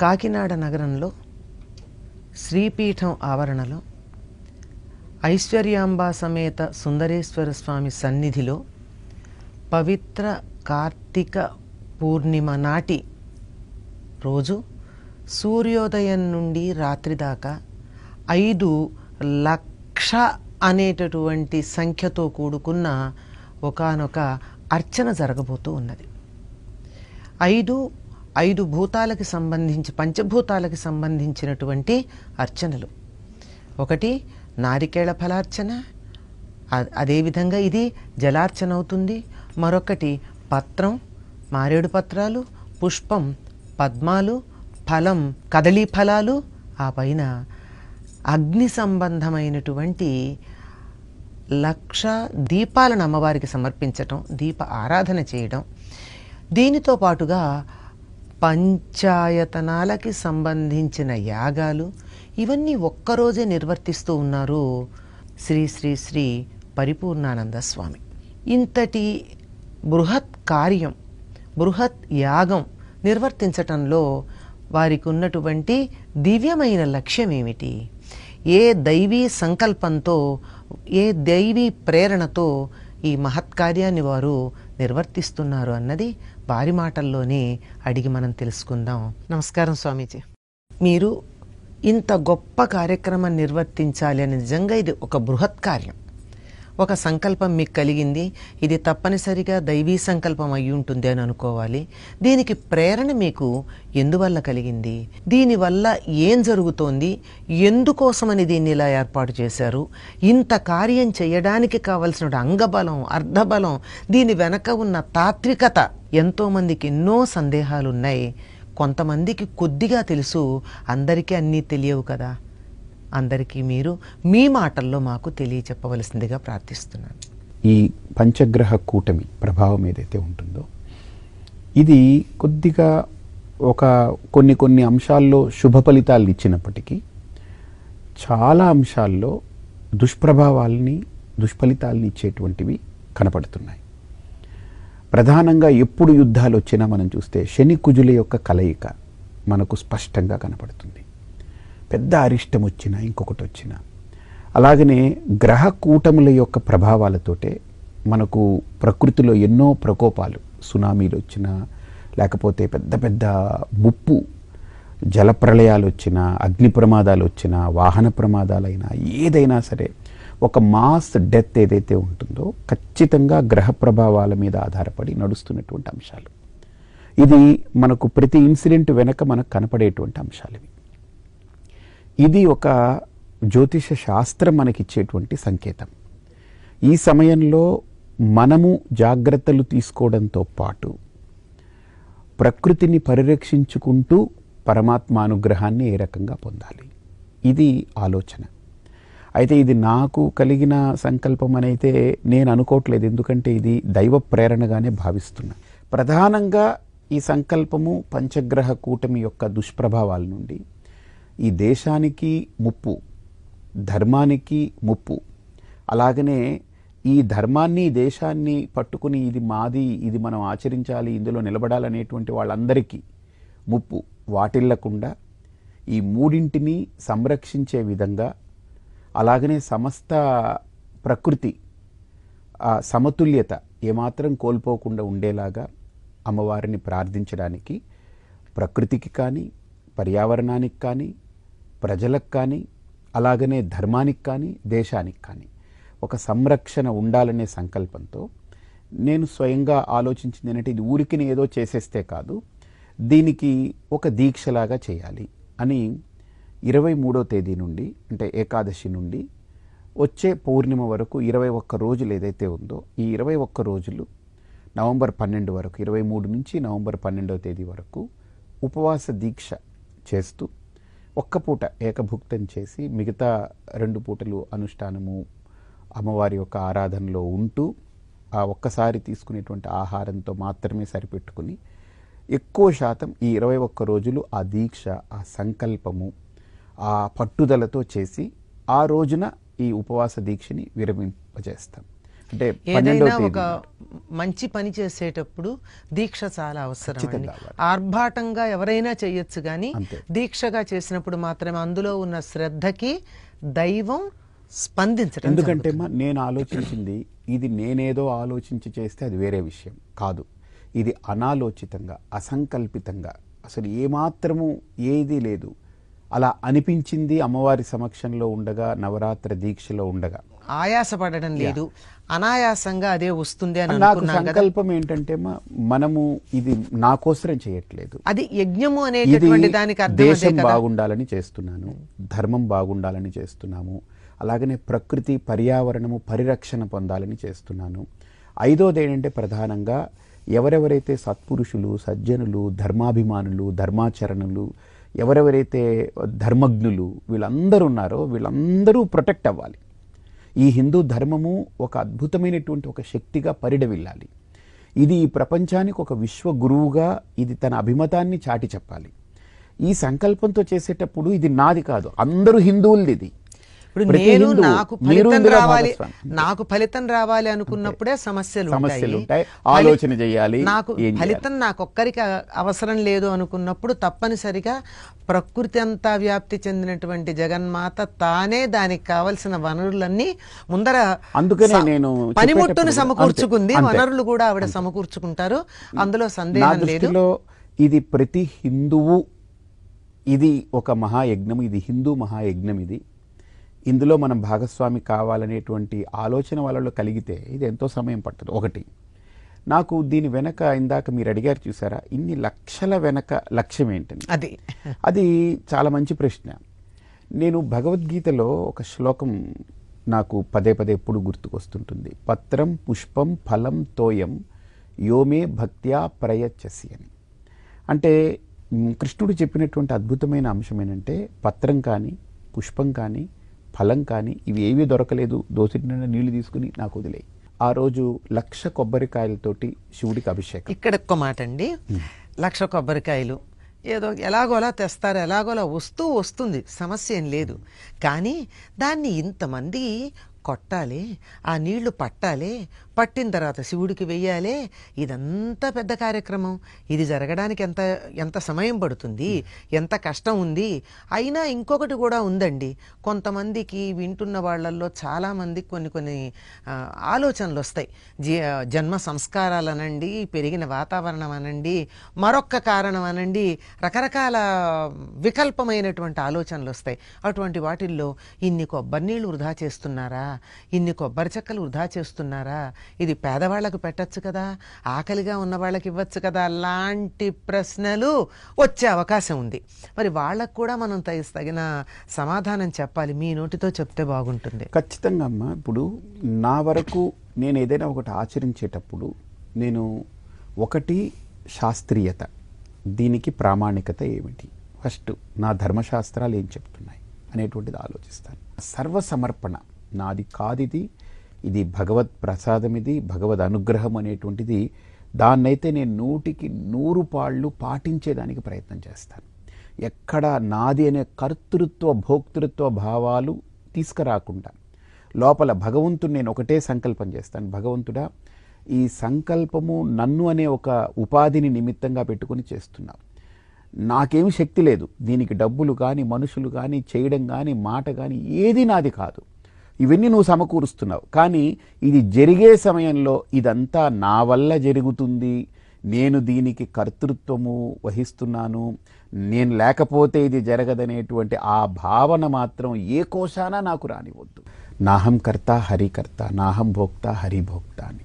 కాకినాడ నగరంలో శ్రీపీఠం ఆవరణలో ఐశ్వర్యాంబా సమేత సుందరేశ్వర స్వామి సన్నిధిలో పవిత్ర కార్తీక పూర్ణిమ నాటి రోజు సూర్యోదయం నుండి రాత్రి దాకా ఐదు లక్ష అనేటటువంటి సంఖ్యతో కూడుకున్న ఒకానొక అర్చన జరగబోతూ ఉన్నది. ఐదు ఐదు భూతాలకి సంబంధించి పంచభూతాలకి సంబంధించినటువంటి అర్చనలు. ఒకటి నారికేళ ఫలార్చన. అదేవిధంగా ఇది జలార్చన అవుతుంది. మరొకటి పత్రం మారేడు పత్రాలు పుష్పం పద్మాలు ఫలం కదలీ ఫలాలు ఆ పైన అగ్ని సంబంధమైనటువంటి లక్ష దీపాలను అమ్మవారికి సమర్పించటం దీప ఆరాధన చేయడం దీనితో పాటుగా పంచాయతనాలకి సంబంధించిన యాగాలు ఇవన్నీ ఒక్కరోజే నిర్వర్తిస్తూ ఉన్నారు శ్రీ శ్రీ శ్రీ పరిపూర్ణానంద స్వామి. ఇంతటి బృహత్ కార్యం బృహత్ యాగం నిర్వర్తించటంలో వారికి ఉన్నటువంటి దివ్యమైన లక్ష్యం ఏమిటి ఏ దైవీ సంకల్పంతో ఏ దైవీ ప్రేరణతో ఈ మహత్కార్యాన్ని వారు నిర్వర్తిస్తున్నారు అన్నది వారి మాటల్లోనే అడిగి మనం తెలుసుకుందాం. నమస్కారం స్వామీజీ. మీరు ఇంత గొప్ప కార్యక్రమం నిర్వర్తించాలి అని నిజంగా ఇది ఒక బృహత్ కార్యం. ఒక సంకల్పం మీకు కలిగింది ఇది తప్పనిసరిగా దైవీ సంకల్పం అయి ఉంటుంది అని అనుకోవాలి. దీనికి ప్రేరణ మీకు ఎందువల్ల కలిగింది? దీనివల్ల ఏం జరుగుతోంది? ఎందుకోసమని దీన్ని ఇలా ఏర్పాటు చేశారు? ఇంత కార్యం చేయడానికి కావలసిన అంగబలం అర్ధబలం దీని వెనక ఉన్న తాత్వికత ఎంతోమందికి ఎన్నో సందేహాలు ఉన్నాయి కొంతమందికి కొద్దిగా తెలుసు అందరికీ అన్నీ తెలియవు కదా. అందరికీ మీరు మీ మాటల్లో మాకు తెలియచెప్పవలసిందిగా ప్రార్థిస్తున్నాను. ఈ పంచగ్రహ కూటమి ప్రభావం ఏదైతే ఉంటుందో ఇది కొద్దిగా ఒక కొన్ని కొన్ని అంశాల్లో శుభ ఫలితాలు ఇచ్చినప్పటికీ చాలా అంశాల్లో దుష్ప్రభావాల్ని దుష్ఫలితాలని ఇచ్చేటువంటివి కనపడుతున్నాయి. ప్రధానంగా ఎప్పుడు యుద్ధాలు వచ్చినా మనం చూస్తే శని కుజుల యొక్క కలయిక మనకు స్పష్టంగా కనపడుతుంది. పెద్ద అరిష్టం వచ్చినా ఇంకొకటి వచ్చినా అలాగనే గ్రహ కూటముల యొక్క ప్రభావాలతోటే మనకు ప్రకృతిలో ఎన్నో ప్రకోపాలు సునామీలు వచ్చినా లేకపోతే పెద్ద పెద్ద ముప్పు జలప్రళయాలు వచ్చినా అగ్ని ప్రమాదాలు వచ్చినా వాహన ప్రమాదాలైనా ఏదైనా సరే ఒక మాస్ డెత్ ఏదైతే ఉంటుందో ఖచ్చితంగా గ్రహ ప్రభావాల మీద ఆధారపడి నడుస్తున్నటువంటి అంశాలు. ఇది మనకు ప్రతి ఇన్సిడెంట్ వెనక మనకు కనపడేటువంటి అంశాలు ఇవి. ఇది ఒక జ్యోతిష శాస్త్రం మనకిచ్చేటువంటి సంకేతం. ఈ సమయంలో మనము జాగ్రత్తలు తీసుకోవడంతో పాటు ప్రకృతిని పరిరక్షించుకుంటూ పరమాత్మ అనుగ్రహాన్ని ఏ రకంగా పొందాలి? ఇది ఆలోచన. అయితే ఇది నాకు కలిగిన సంకల్పం అనైతే నేను అనుకోవట్లేదు. ఎందుకంటే ఇది దైవ ప్రేరణగానే భావిస్తున్నా. ప్రధానంగా ఈ సంకల్పము పంచగ్రహ కూటమి యొక్క దుష్ప్రభావాల నుండి. ఈ దేశానికి ముప్పు ధర్మానికి ముప్పు. అలాగనే ఈ ధర్మాన్ని దేశాన్ని పట్టుకుని ఇది మాది ఇది మనం ఆచరించాలి ఇందులో నిలబడాలనేటువంటి వాళ్ళందరికీ ముప్పు వాటిల్లకుండా ఈ మూడింటిని సంరక్షించే విధంగా అలాగనే సమస్త ప్రకృతి సమతుల్యత ఏమాత్రం కోల్పోకుండా ఉండేలాగా అమ్మవారిని ప్రార్థించడానికి ప్రకృతికి కానీ పర్యావరణానికి కానీ ప్రజలకు కానీ అలాగనే ధర్మానికి కానీ దేశానికి కానీ ఒక సంరక్షణ ఉండాలనే సంకల్పంతో నేను స్వయంగా ఆలోచించింది ఏంటంటే ఇది ఊరికిని ఏదో చేసేస్తే కాదు దీనికి ఒక దీక్షలాగా చేయాలి అని ఇరవై మూడో తేదీ నుండి అంటే ఏకాదశి నుండి వచ్చే పౌర్ణిమ వరకు ఇరవై ఒక్క రోజులు ఏదైతే ఉందో ఈ ఇరవై ఒక్క రోజులు నవంబర్ పన్నెండు వరకు ఇరవై మూడు నుంచి నవంబర్ పన్నెండవ తేదీ వరకు ఉపవాస దీక్ష చేస్తూ ఒక్క పూట ఏకభుక్తం చేసి మిగతా రెండు పూటలు అనుష్ఠానము అమ్మవారి యొక్క ఆరాధనలో ఉంటూ ఆ ఒక్కసారి తీసుకునేటువంటి ఆహారంతో మాత్రమే సరిపెట్టుకుని ఎక్కువ శాతం ఈ ఇరవై ఒక్క రోజులు ఆ దీక్ష ఆ సంకల్పము ఆ పట్టుదలతో చేసి ఆ రోజున ఈ ఉపవాస దీక్షని విరమింపజేస్తాం. అంటే ఏదైనా ఒక మంచి పని చేసేటప్పుడు దీక్ష చాలా అవసరం. ఆర్భాటంగా ఎవరైనా చేయొచ్చు కానీ. దీక్షగా చేసినప్పుడు మాత్రమే అందులో ఉన్న శ్రద్ధకి దైవం స్పందించడం ఎందుకంటే నేను ఆలోచించింది ఇది నేనేదో ఆలోచించి చేస్తే అది వేరే విషయం కాదు. ఇది అనాలోచితంగా అసంకల్పితంగా. అసలు ఏమాత్రము ఏది లేదు. అలా అనిపించింది అమ్మవారి సమక్షంలో ఉండగా నవరాత్రి దీక్షలో ఉండగా? ఆయాసపడడం లేదు. అనాయాసంగా అదే వస్తుంది అని నాకు సంకల్పం ఏంటంటే మనము ఇది నా కోసరం చేయట్లేదు. అది యజ్ఞము ఇది అనేటటువంటి దానికి దేశం బాగుండాలని చేస్తున్నాను ధర్మం బాగుండాలని చేస్తున్నాము అలాగనే ప్రకృతి పర్యావరణము పరిరక్షణ పొందాలని చేస్తున్నాను. ఐదోది ఏంటంటే ప్రధానంగా ఎవరెవరైతే సత్పురుషులు సజ్జనులు ధర్మాభిమానులు ధర్మాచరణలు ఎవరెవరైతే ధర్మజ్ఞులు వీళ్ళందరూ ఉన్నారో వీళ్ళందరూ ప్రొటెక్ట్ అవ్వాలి. ఈ హిందూ ధర్మము ఒక అద్భుతమైనటువంటి ఒక శక్తిగా పరిడవిల్లాలి. ఇది ఈ ప్రపంచానికి ఒక విశ్వ గురువుగా ఇది తన అభిమతాన్ని చాటి చెప్పాలి. ఈ సంకల్పంతో చేసేటప్పుడు ఇది నాది కాదు అందరూ హిందువులది ఇది. ఇప్పుడు నేను నాకు ఫలితం రావాలి. నాకు ఫలితం రావాలి అనుకున్నప్పుడే సమస్యలు సమస్యలు ఉంటాయి. ఆలోచన చేయాలి, నాకు. ఫలితం నాకు ఒక్కరికి అవసరం లేదు అనుకున్నప్పుడు తప్పనిసరిగా ప్రకృతి అంతా వ్యాప్తి చెందినటువంటి జగన్మాత తానే దానికి కావలసిన వనరులన్నీ ముందర అందుకనే నేను పనిముట్టుని సమకూర్చుకుంది. వనరులు కూడా ఆవిడ సమకూర్చుకుంటారు అందులో సందేహం లేదు ఇది ప్రతి హిందువు ఇది ఒక మహాయజ్ఞం ఇది హిందూ మహాయజ్ఞం ఇది ఇందులో మనం భాగస్వామి కావాలనేటువంటి ఆలోచన వాళ్ళలో కలిగితే ఇది ఎంతో సమయం పట్టదు. ఒకటి నాకు దీని వెనక ఇందాక మీరు అడిగారు చూసారా? ఇన్ని లక్షల వెనక లక్ష్యం ఏంటని అది. అది చాలా మంచి ప్రశ్న. నేను భగవద్గీతలో ఒక శ్లోకం నాకు పదే పదే ఎప్పుడు గుర్తుకొస్తుంటుంది. పత్రం పుష్పం ఫలం తోయం యోమే భక్త్యా ప్రయచ్చసి అని. అంటే కృష్ణుడు చెప్పినటువంటి అద్భుతమైన అంశం ఏంటంటే పత్రం కానీ పుష్పం కానీ ఫలం కానీ ఇవి ఏవీ దొరకలేదు. దోసిటి నిండా నీళ్ళు తీసుకుని నాకు వదిలేయి. ఆ రోజు లక్ష కొబ్బరికాయలతోటి శివుడికి అభిషేకం. ఇక్కడ ఒక్క మాట అండి లక్ష కొబ్బరికాయలు ఏదో ఎలాగోలా తెస్తారు ఎలాగోలా వస్తూ వస్తుంది. సమస్య ఏం లేదు. కానీ దాన్ని ఇంతమంది కొట్టాలి ఆ నీళ్ళు పట్టాలి పట్టిన తర్వాత శివుడికి వెయ్యాలి. ఇదంతా పెద్ద కార్యక్రమం. ఇది జరగడానికి ఎంత ఎంత సమయం పడుతుంది ఎంత కష్టం ఉంది. అయినా ఇంకొకటి కూడా ఉందండి. కొంతమందికి వింటున్న వాళ్ళల్లో చాలామందికి కొన్ని కొన్ని ఆలోచనలు వస్తాయి. జీ జన్మ సంస్కారాలు అనండి పెరిగిన వాతావరణం అనండి మరొక్క కారణం అనండి రకరకాల వికల్పమైనటువంటి ఆలోచనలు వస్తాయి. అటువంటి వాటిల్లో ఇన్ని కొబ్బరి నీళ్ళు వృధా చేస్తున్నారా? ఇన్ని కొబ్బరి చెక్కలు వృధా చేస్తున్నారా? ఇది పేదవాళ్ళకు పెట్టచ్చు కదా ఆకలిగా ఉన్న వాళ్ళకి ఇవ్వచ్చు కదా లాంటి ప్రశ్నలు వచ్చే అవకాశం ఉంది. మరి వాళ్ళకు కూడా మనం తగి- తగిన సమాధానం చెప్పాలి మీ నోటితో చెప్తే బాగుంటుంది. ఖచ్చితంగా అమ్మ. ఇప్పుడు నా వరకు నేను ఏదైనా ఒకటి ఆచరించేటప్పుడు నేను ఒకటి శాస్త్రీయత. దీనికి ప్రామాణికత ఏమిటి? ఫస్ట్ నా ధర్మశాస్త్రాలు ఏం చెప్తున్నాయి అనేటువంటిది ఆలోచిస్తాను. సర్వసమర్పణ నాది కాదిది ఇది భగవత్ ప్రసాదం ఇది భగవద్ అనుగ్రహం అనేటువంటిది. దాన్నైతే నేను నూటికి నూరు పాళ్ళు పాటించేదానికి ప్రయత్నం చేస్తాను. ఎక్కడ నాది అనే కర్తృత్వ భోక్తృత్వ భావాలు తీసుకురాకుండా లోపల భగవంతుడు నేను ఒకటే సంకల్పం చేస్తాను. భగవంతుడా ఈ సంకల్పము నన్ను అనే ఒక ఉపాధిని నిమిత్తంగా పెట్టుకొని చేస్తున్నా నాకేమి శక్తి లేదు. దీనికి డబ్బులు కానీ మనుషులు కానీ చేయడం కానీ మాట కానీ ఏది నాది కాదు. ఇవన్నీ నువ్వు సమకూరుస్తున్నావు. కానీ ఇది జరిగే సమయంలో ఇదంతా నా వల్ల జరుగుతుంది. నేను దీనికి కర్తృత్వము వహిస్తున్నాను. నేను లేకపోతే ఇది జరగదనేటువంటి ఆ భావన మాత్రం ఏ కోశానా నాకు రానివద్దు. నాహం కర్త హరికర్త నాహం భోక్త హరిభోక్త అని.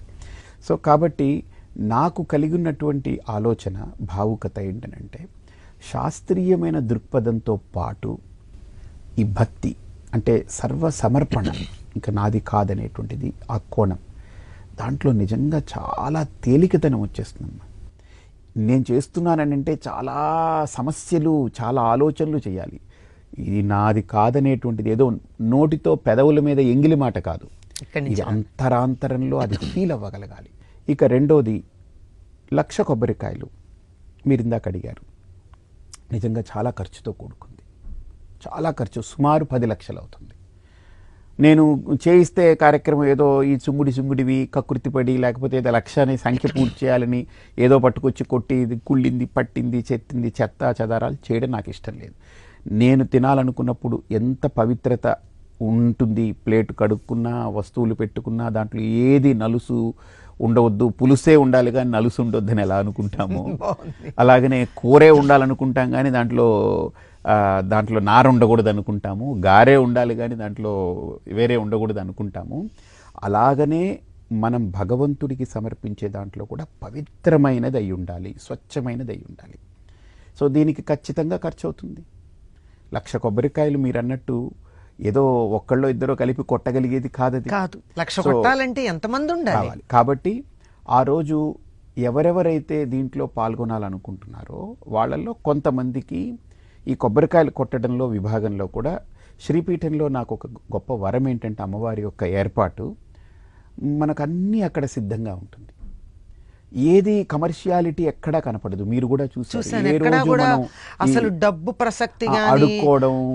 సో కాబట్టి నాకు కలిగి ఉన్నటువంటి ఆలోచన భావుకత ఏంటనంటే శాస్త్రీయమైన దృక్పథంతో పాటు ఈ భక్తి అంటే సర్వ సమర్పణ ఇంకా నాది కాదనేటువంటిది ఆ కోణం. దాంట్లో నిజంగా చాలా తేలికతనం వచ్చేస్తుందమ్మా. నేను చేస్తున్నానంటే చాలా సమస్యలు చాలా ఆలోచనలు చేయాలి. ఇది నాది కాదనేటువంటిది ఏదో నోటితో పెదవుల మీద ఎంగిలి మాట కాదు. ఇది అంతరాంతరంలో అది ఫీల్ అవ్వగలగాలి. ఇక రెండోది లక్ష కొబ్బరికాయలు. మీరు ఇందాక అడిగారు. నిజంగా చాలా ఖర్చుతో కూడుకుంది చాలా ఖర్చు సుమారు పది లక్షలు అవుతుంది. నేను చేయిస్తే కార్యక్రమం ఏదో ఈ చుమ్ముడి చుమ్ముడివి కకృతిపడి లేకపోతే ఏదో లక్ష్యాన్ని సంఖ్య పూర్తి చేయాలని ఏదో పట్టుకొచ్చి కొట్టి ఇది కుళ్ళింది పట్టింది చెత్తింది చెత్త చెదారాలు చేయడం నాకు ఇష్టం లేదు. నేను తినాలనుకున్నప్పుడు ఎంత పవిత్రత ఉంటుంది ప్లేట్ కడుక్కున్నా వస్తువులు పెట్టుకున్నా దాంట్లో ఏది నలుసు ఉండవద్దు పులుసే ఉండాలి కానీ నలుసు ఉండొద్దని ఎలా అనుకుంటాము. అలాగనే కూరే ఉండాలనుకుంటాం కానీ దాంట్లో దాంట్లో నార ఉండకూడదు అనుకుంటాము గారే ఉండాలి కానీ దాంట్లో వేరే ఉండకూడదు అనుకుంటాము. అలాగనే మనం భగవంతుడికి సమర్పించే దాంట్లో కూడా పవిత్రమైనది అయి ఉండాలి స్వచ్ఛమైనది అయి ఉండాలి. సో దీనికి ఖచ్చితంగా ఖర్చు అవుతుంది లక్ష కొబ్బరికాయలు మీరు అన్నట్టు ఏదో ఒక్కళ్ళో ఇద్దరో కలిపి కొట్టగలిగేది కాదది. కాదు లక్ష కొట్టాలంటే ఎంతమంది ఉండాలి? కాబట్టి ఆ రోజు ఎవరెవరైతే దీంట్లో పాల్గొనాలనుకుంటున్నారో వాళ్ళల్లో కొంతమందికి ఈ కొబ్బరికాయలు కొట్టడంలో విభాగంలో కూడా శ్రీపీఠంలో నాకు ఒక గొప్ప వరం ఏంటంటే అమ్మవారి యొక్క ఏర్పాటు మనకు అన్నీ అక్కడ సిద్ధంగా ఉంటుంది. ఏది కమర్షియాలిటీ ఎక్కడా కనపడదు. మీరు కూడా చూసారు అసలు డబ్బు ప్రసక్తి అడుక్కోవడం.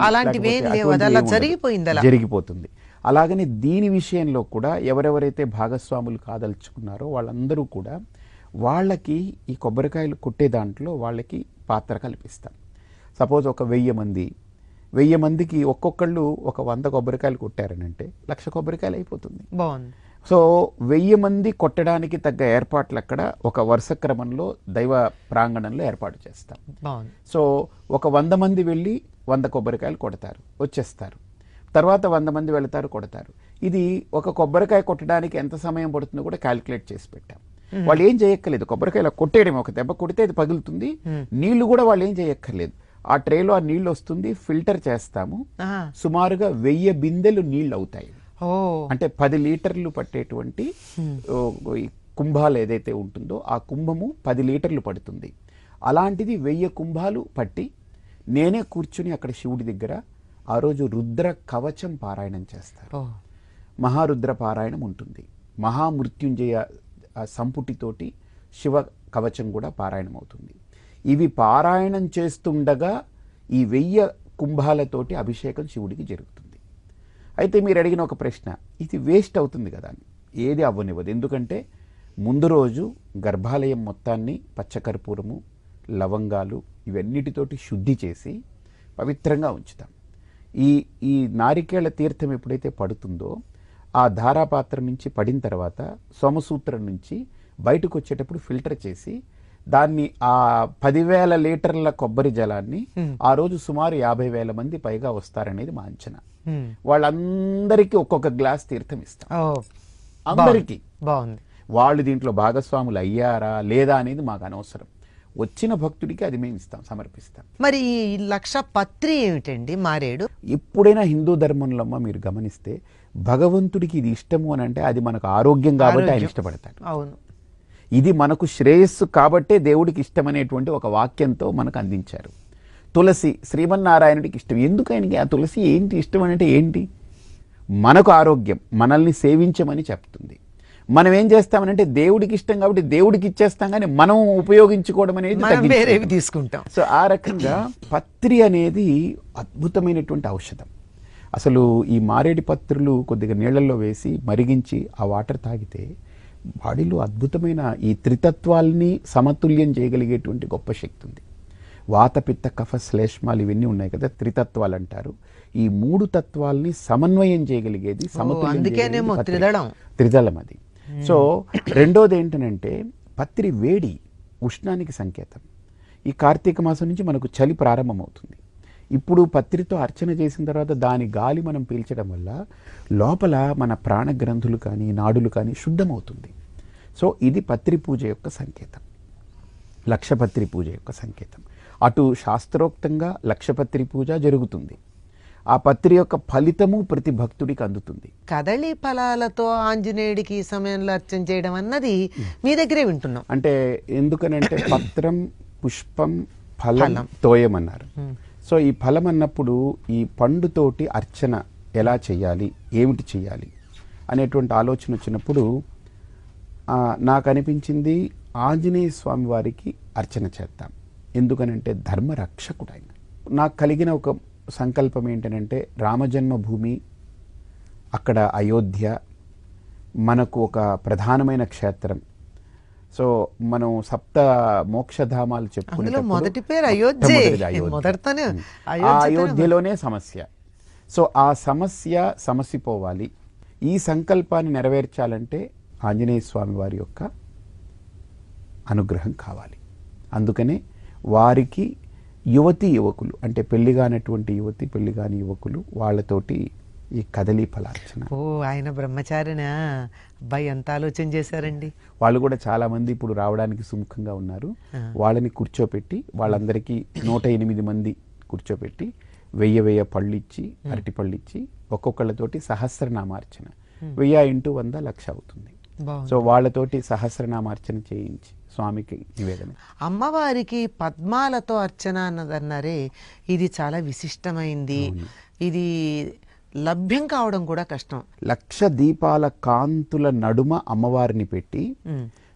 జరిగిపోయింది జరిగిపోతుంది. అలాగని దీని విషయంలో కూడా ఎవరెవరైతే భాగస్వాములు కాదలుచుకున్నారో వాళ్ళందరూ కూడా వాళ్ళకి ఈ కొబ్బరికాయలు కొట్టే దాంట్లో వాళ్ళకి పాత్ర కల్పిస్తాం సపోజ్ ఒక వెయ్యి మంది వెయ్యి మందికి ఒక్కొక్కళ్ళు ఒక వంద కొబ్బరికాయలు కొట్టారనంటే లక్ష కొబ్బరికాయలు అయిపోతుంది. బాగుంది. సో వెయ్యి మంది కొట్టడానికి తగ్గ ఏర్పాట్లు అక్కడ ఒక వరుస క్రమంలో దైవ ప్రాంగణంలో ఏర్పాటు చేస్తాం. సో ఒక వంద మంది వెళ్ళి వంద కొబ్బరికాయలు కొడతారు వచ్చేస్తారు. తర్వాత వంద మంది వెళతారు కొడతారు. ఇది ఒక కొబ్బరికాయ కొట్టడానికి ఎంత సమయం పడుతుందో కూడా క్యాలిక్యులేట్ చేసి పెట్టాం. వాళ్ళు ఏం చేయక్కర్లేదు కొబ్బరికాయలు కొట్టేయడం ఒక దెబ్బ కొడితే అది పగులుతుంది. నీళ్ళు కూడా వాళ్ళు ఏం చేయక్కర్లేదు. ఆ ట్రేలో ఆ నీళ్ళు వస్తుంది ఫిల్టర్ చేస్తాము. సుమారుగా వెయ్యి బిందెలు నీళ్ళు అవుతాయి అంటే పది లీటర్లు పట్టేటువంటి కుంభాలు ఏదైతే ఉంటుందో ఆ కుంభము పది లీటర్లు పడుతుంది. అలాంటిది వెయ్యి కుంభాలు పట్టి నేనే కూర్చుని అక్కడ శివుడి దగ్గర ఆ రోజు రుద్ర కవచం పారాయణం చేస్తారు. మహారుద్ర పారాయణం ఉంటుంది. మహామృత్యుంజయ సంపుటితోటి శివ కవచం కూడా పారాయణం అవుతుంది ఇవి పారాయణం చేస్తుండగా ఈ వెయ్య కుంభాలతోటి అభిషేకం శివుడికి జరుగుతుంది. అయితే మీరు అడిగిన ఒక ప్రశ్న ఇది వేస్ట్ అవుతుంది కదా అని. ఏది అవ్వనివ్వదు. ఎందుకంటే ముందు రోజు గర్భాలయం మొత్తాన్ని పచ్చకర్పూరము లవంగాలు ఇవన్నిటితోటి శుద్ధి చేసి పవిత్రంగా ఉంచుతాం. ఈ ఈ నారికేళ తీర్థం ఎప్పుడైతే పడుతుందో ఆ ధారాపాత్ర నుంచి పడిన తర్వాత సోమసూత్రం నుంచి బయటకు వచ్చేటప్పుడు ఫిల్టర్ చేసి దాన్ని ఆ పదివేల లీటర్ల కొబ్బరి జలాన్ని ఆ రోజు సుమారు యాభై వేల మంది పైగా వస్తారనేది మా అంచనా. వాళ్ళందరికీ ఒక్కొక్క గ్లాస్ తీర్థం ఇస్తాం. అందరికీ. బాగుంది. వాళ్ళు దీంట్లో భాగస్వాములు అయ్యారా లేదా అనేది మాకు అనవసరం. వచ్చిన భక్తుడికి అది మేము ఇస్తాం సమర్పిస్తాం. మరి ఈ లక్ష పత్రి ఏమిటండి మారేడు? ఎప్పుడైనా హిందూ ధర్మంలో మీరు గమనిస్తే భగవంతుడికి ఇది ఇష్టము అని అంటే అది మనకు ఆరోగ్యం కాబట్టి ఆయన. ఇష్టపడతాడు. అవును. ఇది మనకు శ్రేయస్సు కాబట్టే దేవుడికి ఇష్టమనేటువంటి ఒక వాక్యంతో మనకు అందించారు. తులసి శ్రీమన్నారాయణుడికి ఇష్టం. ఎందుకు ఆయనకి ఆ తులసి ఏంటి? ఇష్టం అంటే ఏంటి? మనకు ఆరోగ్యం మనల్ని సేవించమని చెప్తుంది. మనం ఏం చేస్తామనంటే దేవుడికి ఇష్టం కాబట్టి దేవుడికి ఇచ్చేస్తాం కానీ మనం ఉపయోగించుకోవడం అనేది. వేరేవి తీసుకుంటాం. సో ఆ రకంగా పత్రి అనేది అద్భుతమైనటువంటి ఔషధం. అసలు ఈ మారేడు పత్రులు కొద్దిగా నీళ్ళల్లో వేసి మరిగించి ఆ వాటర్ తాగితే బాడీలో అద్భుతమైన ఈ త్రితత్వాల్ని సమతుల్యం చేయగలిగేటువంటి గొప్ప శక్తి ఉంది. వాత పిత్త కఫ శ్లేష్మాలు ఇవన్నీ ఉన్నాయి కదా త్రితత్వాలు అంటారు ఈ మూడు తత్వాల్ని సమన్వయం చేయగలిగేది సమతుల్యం. త్రిదళం. అది. సో రెండోది ఏంటనంటే పత్రి వేడి ఉష్ణానికి సంకేతం. ఈ కార్తీక మాసం నుంచి మనకు చలి ప్రారంభమవుతుంది. ఇప్పుడు పత్రితో అర్చన చేసిన తర్వాత దాని గాలి మనం పీల్చడం వల్ల లోపల మన ప్రాణగ్రంథులు కానీ నాడులు కానీ శుద్ధమవుతుంది. సో ఇది పత్రి పూజ యొక్క సంకేతం. లక్షపత్రి పూజ యొక్క సంకేతం. అటు శాస్త్రోక్తంగా లక్షపత్రి పూజ జరుగుతుంది. ఆ పత్రి యొక్క ఫలితము ప్రతి భక్తుడికి అందుతుంది. కదళి ఫలాలతో ఆంజనేయుడికి ఈ సమయంలో అర్చన చేయడం అన్నది మీ దగ్గరే వింటున్నాం. అంటే ఎందుకనంటే పత్రం పుష్పం ఫలం ఫలం. సో ఈ ఫలం అన్నప్పుడు ఈ పండుతోటి అర్చన ఎలా చేయాలి? ఏమిటి చేయాలి? అనేటువంటి ఆలోచన వచ్చినప్పుడు నాకు అనిపించింది ఆంజనేయ స్వామి వారికి అర్చన చేద్దాం. ఎందుకనంటే ధర్మరక్షకుడు ఆయన నాకు కలిగిన ఒక సంకల్పం ఏంటనంటే రామజన్మభూమి అక్కడ అయోధ్య మనకు ఒక ప్రధానమైన క్షేత్రం. సో మనం సప్త మోక్షధామాలు చెప్పుకునేటప్పుడు మొదటి పేరు అయోధ్యే. మొదటితోనే అయోధ్యలోనే సమస్య. సో ఆ సమస్య సమసిపోవాలి. ఈ సంకల్పాన్ని నెరవేర్చాలంటే ఆంజనేయ స్వామి వారి యొక్క అనుగ్రహం కావాలి. అందుకనే వారికి యువతి యువకులు అంటే పెళ్ళి కానటువంటి యువతి పెళ్ళి కాని యువకులు వాళ్ళతోటి ఈ కదలి ఫలార్చన ఓ ఆయన బ్రహ్మచారినా? అబ్బాయి ఎంత ఆలోచన చేశారండి? వాళ్ళు కూడా చాలా మంది ఇప్పుడు రావడానికి సుముఖంగా ఉన్నారు. వాళ్ళని కూర్చోపెట్టి వాళ్ళందరికీ నూట ఎనిమిది మంది కూర్చోపెట్టి వెయ్యి వెయ్యి పళ్ళు ఇచ్చి అరటి పళ్ళు ఇచ్చి ఒక్కొక్కళ్ళతోటి సహస్రనామార్చన. వెయ్యి ఇంటూ వంద లక్ష అవుతుంది. సో వాళ్ళతోటి సహస్రనామార్చన చేయించి స్వామికి నివేదన. అమ్మవారికి పద్మాలతో అర్చన అన్నదన్నారే. ఇది చాలా విశిష్టమైంది. ఇది లభ్యం కావడం కూడా కష్టం. లక్ష దీపాల కాంతుల నడుమ అమ్మవారిని పెట్టి.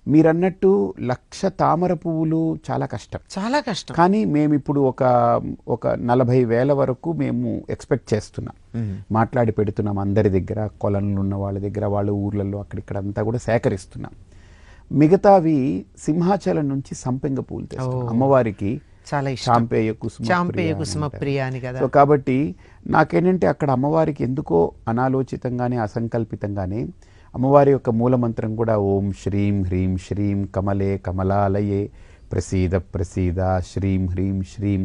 మీరన్నట్టు లక్ష తామర పువ్వులు చాలా కష్టం. చాలా కష్టం. కానీ మేము ఇప్పుడు ఒక ఒక నలభై వేల వరకు మేము ఎక్స్పెక్ట్ చేస్తున్నాం. మాట్లాడి పెడుతున్నాం అందరి దగ్గర కొలనులు ఉన్న వాళ్ళ దగ్గర వాళ్ళ ఊర్లలో అక్కడిక్కడ అంతా కూడా సేకరిస్తున్నాం. మిగతావి సింహాచలం నుంచి సంపెంగ పూలు తెస్తాం. అమ్మవారికి చాలా చాంపేయ కుసుమ చాంపేయ కుసుమ. ప్రియ అని కదా సో కాబట్టి నాకేంటంటే అక్కడ అమ్మవారికి ఎందుకో అనాలోచితంగానే అసంకల్పితంగానే అమ్మవారి యొక్క మూలమంత్రం కూడా ఓం శ్రీం హ్రీం శ్రీం కమలే కమలాలయే ప్రసీద ప్రసీద శ్రీం హ్రీం శ్రీం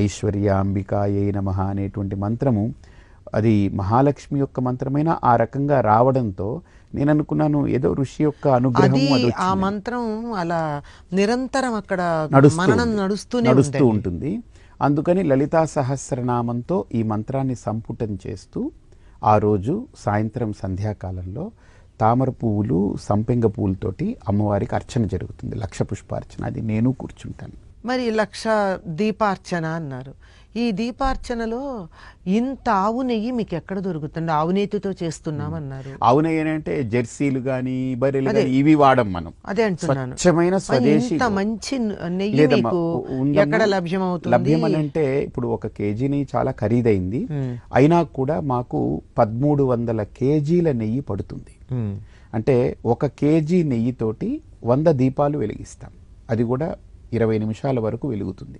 ఐశ్వర్యాంబికాయే నమ అనేటువంటి మంత్రము అది మహాలక్ష్మి యొక్క మంత్రమైన ఆ రకంగా రావడంతో నేను అనుకున్నాను ఏదో ఋషి యొక్క అనుగ్రహం ఆ. మంత్రం అలా నిరంతరం అక్కడ నడుస్తూ. నడుస్తూనే నడుస్తూ. ఉంటుంది అందుకని లలితా సహస్రనామంతో ఈ మంత్రాన్ని సంపుటం చేస్తూ ఆ రోజు సాయంత్రం సంధ్యాకాలంలో తామర పువ్వులు సంపెంగ పువ్వులతోటి అమ్మవారికి అర్చన జరుగుతుంది లక్ష పుష్పార్చన అది నేను కూర్చుంటాను మరి లక్ష దీపార్చన అన్నారు ఈ దీపార్చనలో ఇంత ఆవు నెయ్యి మీకు ఎక్కడ దొరుకుతుంది? ఆవు నెయ్యితో చేస్తున్నామన్నారు. ఆవు నెయ్యి అంటే జెర్సీలు గాని బర్రెలు అదే. గాని ఇవి వాడం మనం. అదే అంటున్నాను. స్వచ్ఛమైన స్వదేశీ ఇంత మంచి నెయ్యి మీకు. ఎక్కడ లభ్యమవుతుంది? లభ్యం అని అంటే ఇప్పుడు ఒక కేజీని చాలా ఖరీదైంది. అయినా కూడా మాకు పదమూడు వందల కేజీల నెయ్యి పడుతుంది. అంటే ఒక కేజీ నెయ్యితోటి వంద దీపాలు వెలిగిస్తాం. అది కూడా ఇరవై నిమిషాల వరకు వెలుగుతుంది.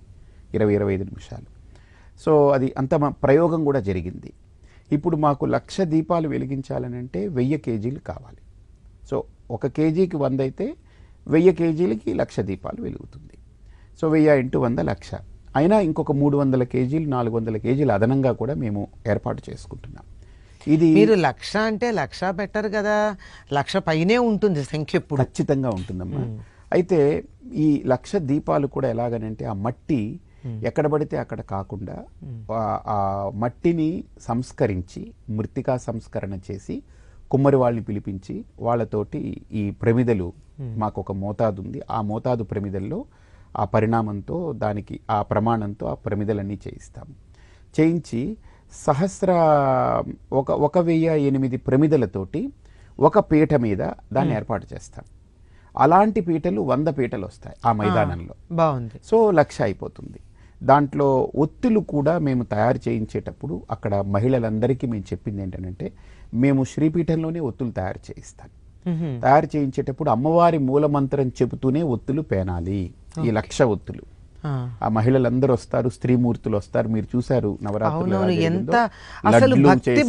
ఇరవై ఇరవై ఐదు నిమిషాలు. సో అది అంత ప్రయోగం కూడా జరిగింది. ఇప్పుడు మాకు లక్ష దీపాలు వెలిగించాలని అంటే వెయ్యి కేజీలు కావాలి. సో ఒక కేజీకి వంద అయితే వెయ్యి కేజీలకి లక్ష దీపాలు వెలుగుతుంది. సో వెయ్యి ఇంటూ వంద లక్ష. అయినా ఇంకొక మూడు వందల కేజీలు నాలుగు వందల కేజీలు అదనంగా కూడా మేము ఏర్పాటు చేసుకుంటున్నాం. ఇది మీరు లక్ష అంటే లక్ష పెట్టరు కదా. లక్ష పైనే ఉంటుంది సంఖ్య ఎప్పుడు. ఖచ్చితంగా ఉంటుందమ్మా. అయితే ఈ లక్ష దీపాలు కూడా ఎలాగనంటే ఆ మట్టి ఎక్కడ పడితే అక్కడ కాకుండా ఆ- మట్టిని సంస్కరించి మృతికా సంస్కరణ చేసి కుమ్మరి వాళ్ళని పిలిపించి వాళ్ళతోటి ఈ ప్రమిదలు మాకు ఒక మోతాదు ఉంది. ఆ మోతాదు ప్రమిదల్లో ఆ పరిణామంతో దానికి ఆ ప్రమాణంతో ఆ ప్రమిదలన్నీ చేయిస్తాము చేయించి సహస్ర ఒక ఒక వెయ్యి ఎనిమిది ప్రమిదలతోటి ఒక పీట మీద దాన్ని ఏర్పాటు చేస్తాం. అలాంటి పీటలు వంద పీటలు వస్తాయి ఆ మైదానంలో. బాగుంది. సో లక్ష అయిపోతుంది. దాంట్లో ఒత్తులు కూడా మేము తయారు చేయించేటప్పుడు అక్కడ మహిళలందరికీ మేము చెప్పింది ఏంటంటే మేము శ్రీపీఠంలోనే ఒత్తులు తయారు చేయిస్తాం. తయారు చేయించేటప్పుడు అమ్మవారి మూలమంత్రం చెబుతూనే ఒత్తులు పేనాలి. ఈ లక్ష ఒత్తులు. ఆ. మహిళలందరూ వస్తారు స్త్రీమూర్తులు వస్తారు. మీరు చూశారు నవరాత్రులు చేశారండి అంతే.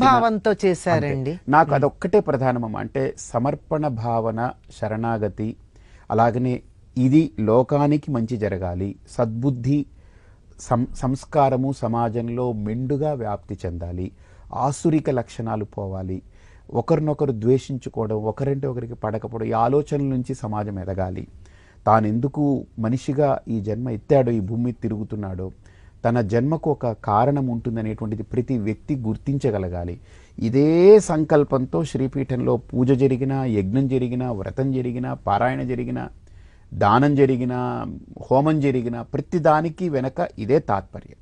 నాకు అదొక్కటే ప్రధానమమ్మ. అంటే సమర్పణ భావన శరణాగతి అలాగనే ఇది లోకానికి మంచి జరగాలి. సద్బుద్ధి సం సంస్కారము సమాజంలో మెండుగా వ్యాప్తి చెందాలి. ఆసురిక లక్షణాలు పోవాలి. ఒకరినొకరు ద్వేషించుకోవడం ఒకరింటి ఒకరికి పడకపోవడం ఈ ఆలోచనల నుంచి సమాజం ఎదగాలి. తాను ఎందుకు మనిషిగా ఈ జన్మ ఎత్తాడో ఈ భూమి తిరుగుతున్నాడో తన జన్మకు ఒక కారణం ఉంటుందనేటువంటిది ప్రతి వ్యక్తి గుర్తించగలగాలి. ఇదే సంకల్పంతో శ్రీపీఠంలో పూజ జరిగినా యజ్ఞం జరిగినా వ్రతం జరిగినా పారాయణ జరిగినా దానం జరిగినా హోమం జరిగినా ప్రతి దానికి వెనక ఇదే తాత్పర్యం.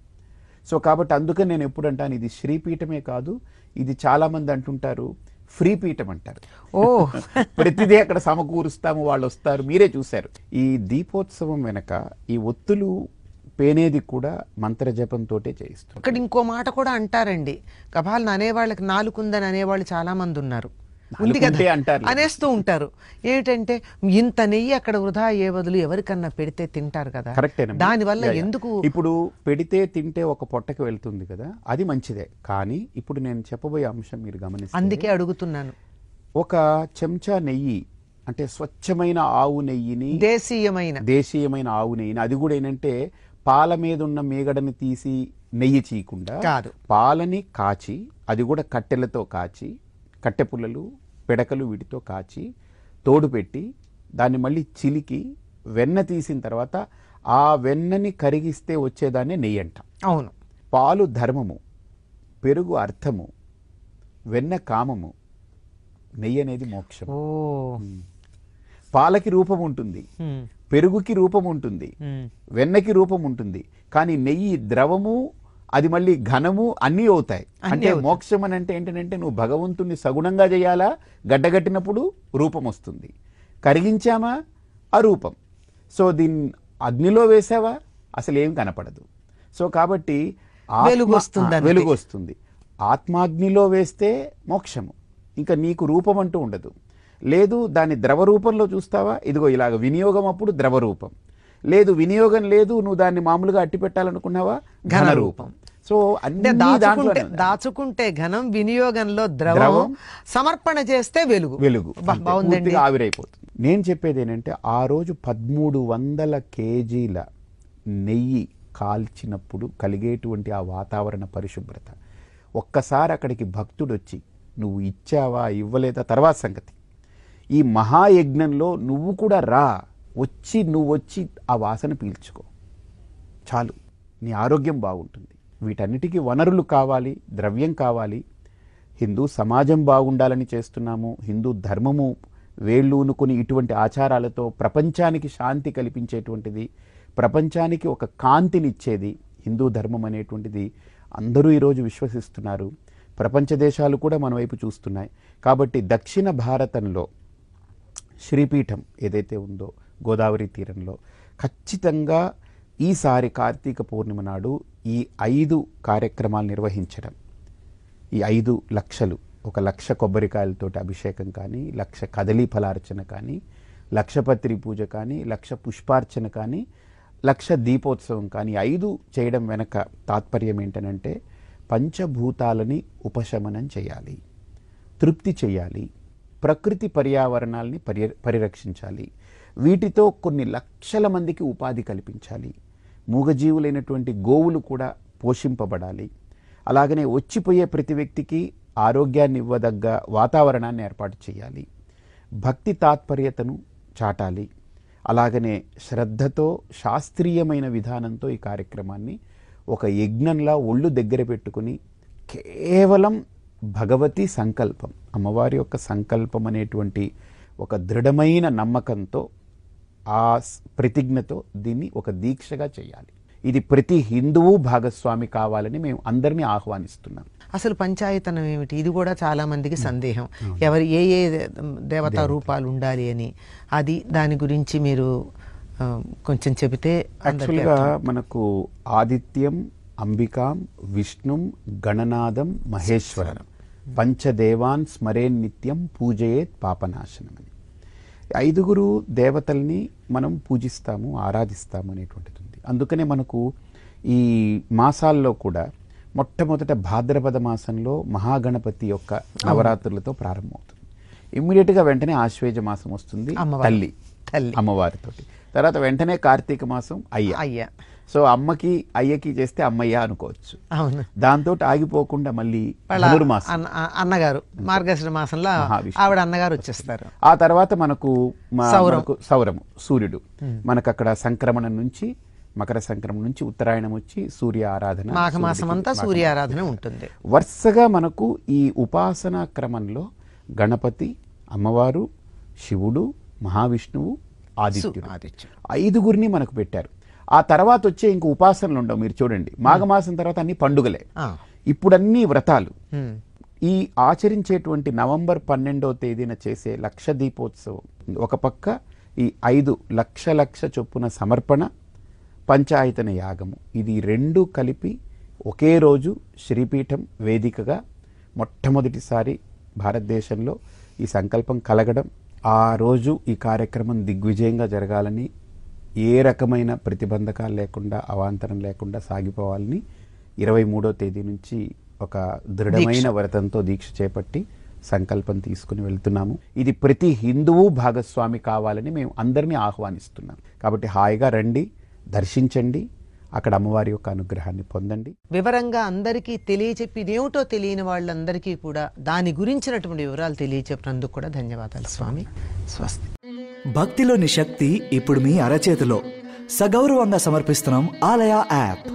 సో కాబట్టి అందుకని నేను ఎప్పుడు అంటాను ఇది శ్రీపీఠమే కాదు ఇది చాలామంది అంటుంటారు ఫ్రీ పీఠం అంటారు. ఓ. ప్రతిదీ అక్కడ సమకూరుస్తాము వాళ్ళు వస్తారు మీరే చూశారు. ఈ దీపోత్సవం వెనక ఈ ఒత్తులు పేనేది కూడా మంత్ర జపంతోటే చేయిస్తుంది ఇక్కడ ఇంకో మాట కూడా అంటారండి. కపాలను అనేవాళ్ళకి నాలుకుందని అనేవాళ్ళు చాలా మంది ఉన్నారు. ఉంది కదా. అనేస్తూ ఉంటారు ఏమిటంటే ఇంత నెయ్యి అక్కడ వృధా ఏ బదులు ఎవరికన్నా పెడితే తింటారు కదా. దానివల్ల. ఎందుకు ఇప్పుడు పెడితే తింటే ఒక పొట్టకి వెళ్తుంది కదా అది మంచిదే కానీ ఇప్పుడు నేను చెప్పబోయే అంశం మీరు గమనిస్తే అందుకే అడుగుతున్నాను ఒక చెంచా నెయ్యి అంటే స్వచ్ఛమైన ఆవు నెయ్యిని దేశీయమైన దేశీయమైన ఆవు నెయ్యిని అది కూడా ఏంటంటే పాల మీద ఉన్న మేగడని తీసి నెయ్యి చీయకుండా కాదు. పాలని కాచి అది కూడా కట్టెలతో కాచి కట్టె పుల్లలు పిడకలు వీటితో కాచి తోడు పెట్టి దాన్ని మళ్ళీ చిలికి వెన్న తీసిన తర్వాత ఆ వెన్నని కరిగిస్తే వచ్చేదాన్ని నెయ్యి అంటాం. అవును. పాలు ధర్మము పెరుగు అర్థము వెన్న కామము నెయ్యి అనేది మోక్షం. పాలకి రూపం ఉంటుంది. పెరుగుకి రూపం ఉంటుంది. వెన్నకి రూపం ఉంటుంది. కానీ నెయ్యి ద్రవము అది మళ్ళీ ఘనము అన్నీ అవుతాయి. అంటే. మోక్షం అని అంటే ఏంటంటే నువ్వు భగవంతుణ్ణి సగుణంగా చేయాలా? గడ్డగట్టినప్పుడు రూపం వస్తుంది. కరిగించామా? అరూపం. సో దీన్ని అగ్నిలో వేసావా? అసలు ఏం కనపడదు. సో కాబట్టి. వెలుగు వస్తుంది. ఆత్మాగ్నిలో వేస్తే మోక్షము. ఇంకా నీకు రూపం అంటూ ఉండదు. లేదు దాన్ని ద్రవ రూపంలో చూస్తావా? ఇదిగో ఇలాగ వినియోగం అప్పుడు ద్రవ రూపం లేదు వినియోగం లేదు నువ్వు దాన్ని మామూలుగా అట్టి పెట్టాలనుకున్నావా? ఘన రూపం సో అంటే అన్ని దాచుకుంటే. దాచుకుంటే ఘనం వినియోగంలో ద్రవం సమర్పణ చేస్తే వెలుగు. వెలుగు. ఆవిరైపోతుంది. నేను చెప్పేది ఏంటంటే ఆ రోజు పదమూడు వందల కేజీల నెయ్యి కాల్చినప్పుడు కలిగేటువంటి ఆ వాతావరణ పరిశుభ్రత. ఒక్కసారి అక్కడికి భక్తుడు వచ్చి నువ్వు ఇచ్చావా? ఇవ్వలేదా? తర్వాత సంగతి. ఈ మహాయజ్ఞంలో నువ్వు కూడా రా వచ్చి నువ్వు వచ్చి ఆ వాసన పీల్చుకో. చాలు. నీ ఆరోగ్యం బాగుంటుంది. వీటన్నిటికీ వనరులు కావాలి ద్రవ్యం కావాలి. హిందూ సమాజం బాగుండాలని చేస్తున్నాము. హిందూ ధర్మము వేళ్ళూనుకుని ఇటువంటి ఆచారాలతో ప్రపంచానికి శాంతి కల్పించేటువంటిది ప్రపంచానికి ఒక కాంతినిచ్చేది హిందూ ధర్మం అనేటువంటిది అందరూ ఈరోజు విశ్వసిస్తున్నారు. ప్రపంచ దేశాలు కూడా మన వైపు చూస్తున్నాయి. కాబట్టి దక్షిణ భారతంలో శ్రీపీఠం ఏదైతే ఉందో గోదావరి తీరంలో. ఖచ్చితంగా ఈసారి కార్తీక పూర్ణిమ నాడు ఈ ఐదు కార్యక్రమాలు నిర్వహించడం. ఈ ఐదు లక్షలు ఒక లక్ష కొబ్బరికాయలతోటి అభిషేకం కానీ లక్ష కదలీ ఫలార్చన కానీ లక్షపత్రి పూజ కానీ లక్ష పుష్పార్చన కానీ లక్ష దీపోత్సవం కానీ ఐదు చేయడం వెనక తాత్పర్యం ఏంటనంటే పంచభూతాలని ఉపశమనం చేయాలి. తృప్తి చేయాలి. ప్రకృతి పర్యావరణాల్ని పర్య పరిరక్షించాలి. వీటితో కొన్ని లక్షల మందికి ఉపాధి కల్పించాలి. మూగజీవులైనటువంటి గోవులు కూడా పోషింపబడాలి. అలాగనే వచ్చిపోయే ప్రతి వ్యక్తికి ఆరోగ్యాన్ని ఇవ్వదగ్గ వాతావరణాన్ని ఏర్పాటు చేయాలి. భక్తి తాత్పర్యతను చాటాలి. అలాగనే శ్రద్ధతో శాస్త్రీయమైన విధానంతో ఈ కార్యక్రమాన్ని ఒక యజ్ఞంలా ఒళ్ళు దగ్గర పెట్టుకుని కేవలం భగవతి సంకల్పం అమ్మవారి యొక్క సంకల్పం అనేటువంటి ఒక దృఢమైన నమ్మకంతో ఆ ప్రతిజ్ఞతో దీన్ని ఒక దీక్షగా చేయాలి. ఇది ప్రతి హిందువు భాగస్వామి కావాలని మేము అందరినీ ఆహ్వానిస్తున్నాం. అసలు పంచాయతనం ఏమిటి? ఇది కూడా చాలా మందికి సందేహం. ఎవరు ఏ ఏ దేవతా రూపాలు ఉండాలి అని. అది దాని గురించి మీరు కొంచెం చెబితే యాక్చువల్గా మనకు ఆదిత్యం అంబికాం విష్ణుం గణనాదం మహేశ్వరం. పంచదేవాన్ స్మరేన్ నిత్యం పూజయేత్ పాపనాశనం అని ఐదుగురు దేవతల్ని మనం పూజిస్తాము ఆరాధిస్తాము అనేటువంటిది ఉంది. అందుకనే మనకు ఈ మాసాల్లో కూడా మొట్టమొదట భాద్రపద మాసంలో మహాగణపతి యొక్క నవరాత్రులతో ప్రారంభమవుతుంది. ఇమ్మీడియట్గా వెంటనే ఆశ్వేజ మాసం వస్తుంది. తల్లి తల్లి. అమ్మవారితోటి. తర్వాత వెంటనే కార్తీక మాసం అయ్య. అయ్యా. సో అమ్మకి అయ్యకి చేస్తే అమ్మయ్య అనుకోవచ్చు. అవును. దాంతో ఆగిపోకుండా మళ్ళీ అన్నగారు మార్గశిర మాసంలో. ఆవిడ అన్నగారు వచ్చేస్తారు. ఆ తర్వాత మనకు సౌరము సూర్యుడు. మనకు అక్కడ సంక్రమణం నుంచి మకర సంక్రమణం నుంచి ఉత్తరాయణం వచ్చి సూర్య ఆరాధన మాఘమాసం అంతా సూర్య ఆరాధన ఉంటుంది. వరుసగా మనకు ఈ ఉపాసనా క్రమంలో గణపతి అమ్మవారు శివుడు మహావిష్ణువు ఆదిత్యుడు. ఆదిత్యుడు. ఐదుగురిని మనకు పెట్టారు. ఆ తర్వాత వచ్చే ఇంక ఉపాసనలు ఉండవు. మీరు చూడండి. మాఘమాసం తర్వాత అన్ని పండుగలే. ఆ. ఇప్పుడు అన్ని వ్రతాలు. ఈ ఆచరించేటువంటి నవంబర్ పన్నెండవ తేదీన చేసే లక్ష దీపోత్సవం. ఒక పక్క ఈ ఐదు లక్ష లక్ష చొప్పున సమర్పణ పంచాయతన యాగము. ఇది రెండు కలిపి ఒకే రోజు శ్రీపీఠం వేదికగా మొట్టమొదటిసారి భారతదేశంలో ఈ సంకల్పం కలగడం ఆ రోజు ఈ కార్యక్రమం దిగ్విజయంగా జరగాలని ఏ రకమైన ప్రతిబంధకాలు లేకుండా అవాంతరం లేకుండా సాగిపోవాలని ఇరవై మూడో తేదీ నుంచి ఒక దృఢమైన వ్రతంతో దీక్ష చేపట్టి సంకల్పం తీసుకుని వెళ్తున్నాము. ఇది ప్రతి హిందువు భాగస్వామి కావాలని మేము అందరినీ ఆహ్వానిస్తున్నాం. కాబట్టి హాయిగా రండి దర్శించండి అక్కడ అమ్మవారి యొక్క అనుగ్రహాన్ని పొందండి. వివరంగా అందరికీ తెలియచెప్పి ఇదేమిటో తెలియని వాళ్ళందరికీ కూడా దాని గురించినటువంటి వివరాలు తెలియచెప్పినందుకు కూడా ధన్యవాదాలు స్వామి. స్వస్తి. భక్తిలోని శక్తి ఇప్పుడు మీ అరచేతిలో. సగౌరవంగా సమర్పిస్తున్నాం ఆలయ యాప్.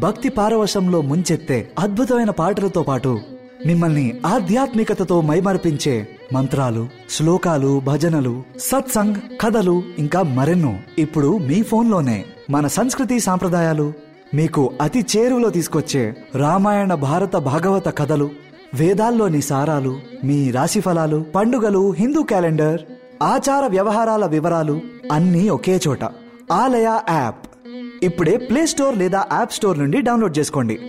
భక్తి పారవశంలో ముంచెత్తే అద్భుతమైన పాటలతో పాటు మిమ్మల్ని ఆధ్యాత్మికతతో మైమర్పించే మంత్రాలు శ్లోకాలు భజనలు సత్సంగ్ కథలు ఇంకా మరెన్నో ఇప్పుడు మీ ఫోన్లోనే. మన సంస్కృతి సాంప్రదాయాలు మీకు అతి చేరువలో తీసుకొచ్చే రామాయణ భారత భాగవత కథలు వేదాల్లోని సారాలు మీ రాశి ఫలాలు పండుగలు హిందూ క్యాలెండర్ ఆచార వ్యవహారాల వివరాలు అన్నీ ఒకే చోట. ఆలయ యాప్. ఇప్పుడే ప్లే స్టోర్ లేదా యాప్ స్టోర్ నుండి డౌన్లోడ్ చేసుకోండి.